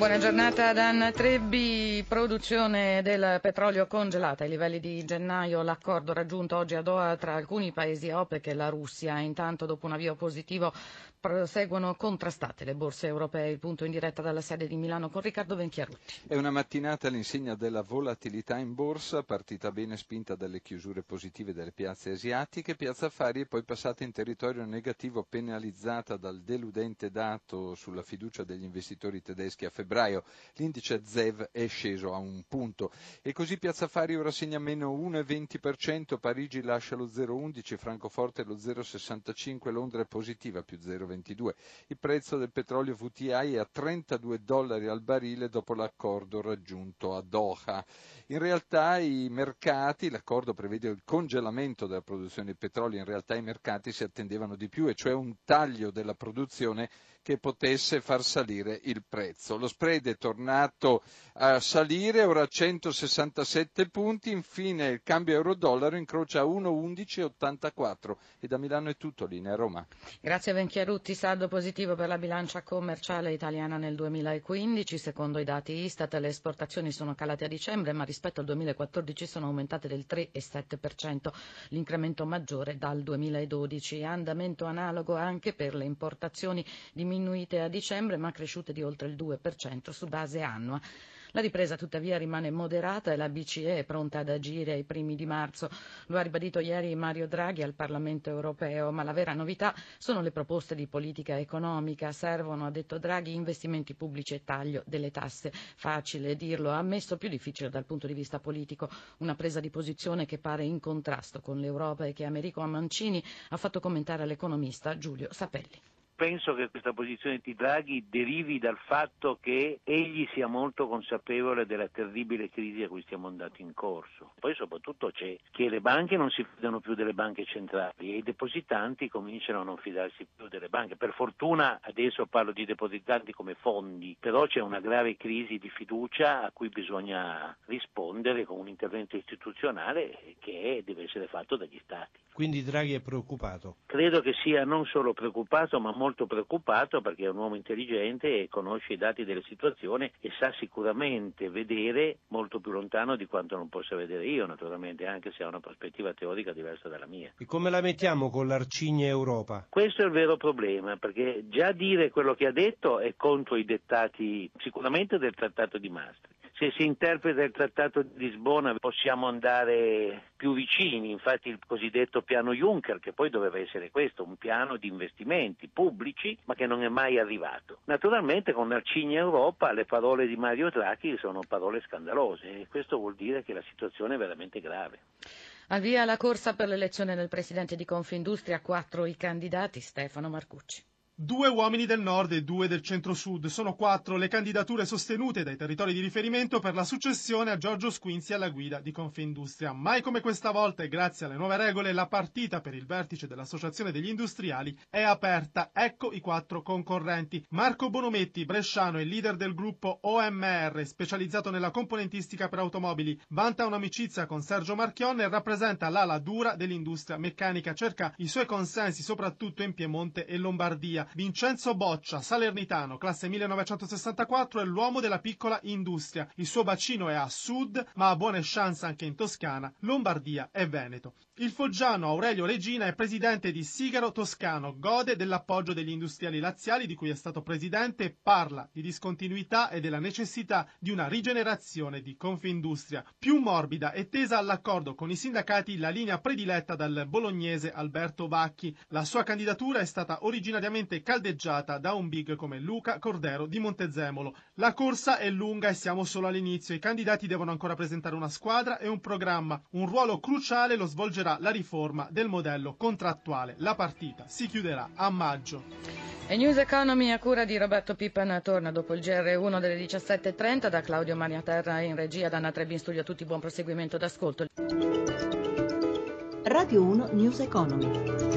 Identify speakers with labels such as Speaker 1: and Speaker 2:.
Speaker 1: Buona giornata da Anna Trebbi, produzione del petrolio congelata. Ai livelli di gennaio, l'accordo raggiunto oggi a Doha tra alcuni paesi OPEC e la Russia, intanto dopo un avvio positivo proseguono contrastate le borse europee, il punto in diretta dalla sede di Milano con Riccardo Venchiarutti.
Speaker 2: È una mattinata all'insegna della volatilità in borsa, partita bene spinta dalle chiusure positive delle piazze asiatiche, Piazza Affari è poi passata in territorio negativo penalizzata dal deludente dato sulla fiducia degli investitori tedeschi a febbraio febbraio l'indice ZEV è sceso a un punto e così Piazza Affari ora segna meno 1,20%, Parigi lascia lo 0,11%, Francoforte lo 0,65%, Londra è positiva più 0,22%. Il prezzo del petrolio VTI è a 32 dollari al barile dopo l'accordo raggiunto a Doha. In realtà i mercati, l'accordo prevede il congelamento della produzione di petrolio, in realtà i mercati si attendevano di più, e cioè un taglio della produzione che potesse far salire il prezzo. Lo spread è tornato a salire, ora a 167 punti, infine il cambio euro-dollaro incrocia a 1,1184 e da Milano è tutto, linea Roma.
Speaker 1: Grazie Venchiarutti, saldo positivo per la bilancia commerciale italiana nel 2015, secondo i dati Istat le esportazioni sono calate a dicembre ma rispetto al 2014 sono aumentate del 3,7%, l'incremento maggiore dal 2012, andamento analogo anche per le importazioni di diminuite a dicembre ma cresciute di oltre il 2% su base annua. La ripresa tuttavia rimane moderata e la BCE è pronta ad agire ai primi di marzo. Lo ha ribadito ieri Mario Draghi al Parlamento europeo, ma la vera novità sono le proposte di politica economica. Servono, ha detto Draghi, investimenti pubblici e taglio delle tasse. Facile dirlo, ammesso più difficile dal punto di vista politico. Una presa di posizione che pare in contrasto con l'Europa e che Americo Mancini ha fatto commentare all'economista Giulio Sapelli
Speaker 3: penso che questa posizione di Draghi derivi dal fatto che egli sia molto consapevole della terribile crisi a cui stiamo andando in corso. Poi soprattutto c'è che le banche non si fidano più delle banche centrali e i depositanti cominciano a non fidarsi più delle banche. Per fortuna adesso parlo di depositanti come fondi, però c'è una grave crisi di fiducia a cui bisogna rispondere con un intervento istituzionale che deve essere fatto dagli Stati.
Speaker 4: Quindi Draghi è preoccupato?
Speaker 3: Credo che sia non solo preoccupato ma molto preoccupato perché è un uomo intelligente e conosce i dati della situazione e sa sicuramente vedere molto più lontano di quanto non possa vedere io, naturalmente, anche se ha una prospettiva teorica diversa dalla mia.
Speaker 4: E come la mettiamo con l'Arcigna Europa?
Speaker 3: Questo è il vero problema, perché già dire quello che ha detto è contro i dettati sicuramente del Trattato di Maastricht se si interpreta il Trattato di Lisbona possiamo andare più vicini, infatti il cosiddetto piano Juncker, che poi doveva essere questo, un piano di investimenti pubblici, ma che non è mai arrivato. Naturalmente con l'Arcigna Europa le parole di Mario Draghi sono parole scandalose e questo vuol dire che la situazione è veramente grave.
Speaker 1: Al via la corsa per l'elezione del Presidente di Confindustria, quattro i candidati, Stefano Marcucci.
Speaker 5: Due uomini del nord e due del centro-sud. Sono quattro le candidature sostenute dai territori di riferimento per la successione a Giorgio Squinzi alla guida di Confindustria. Mai come questa volta e grazie alle nuove regole la partita per il vertice dell'Associazione degli Industriali è aperta. Ecco i quattro concorrenti. Marco Bonometti, bresciano e leader del gruppo OMR, specializzato nella componentistica per automobili, vanta un'amicizia con Sergio Marchionne e rappresenta l'ala dura dell'industria meccanica. Cerca i suoi consensi soprattutto in Piemonte e Lombardia. Vincenzo Boccia, salernitano, classe 1964, è l'uomo della piccola industria. Il suo bacino è a sud, ma ha buone chance anche in Toscana, Lombardia e Veneto. Il foggiano Aurelio Regina è presidente di Sigaro Toscano, gode dell'appoggio degli industriali laziali di cui è stato presidente e parla di discontinuità e della necessità di una rigenerazione di Confindustria più morbida e tesa all'accordo con i sindacati la linea prediletta dal bolognese Alberto Vacchi. La sua candidatura è stata originariamente caldeggiata da un big come Luca Cordero di Montezemolo. La corsa è lunga e siamo solo all'inizio. I candidati devono ancora presentare una squadra e un programma. Un ruolo cruciale lo svolgerà la riforma del modello contrattuale. La partita si chiuderà a maggio.
Speaker 1: E News Economy a cura di Roberto Pippan torna dopo il GR1 delle 17.30 da Claudio Mariaterra in regia da Anna Trebbi in studio. A tutti buon proseguimento d'ascolto.
Speaker 6: Radio 1 News Economy.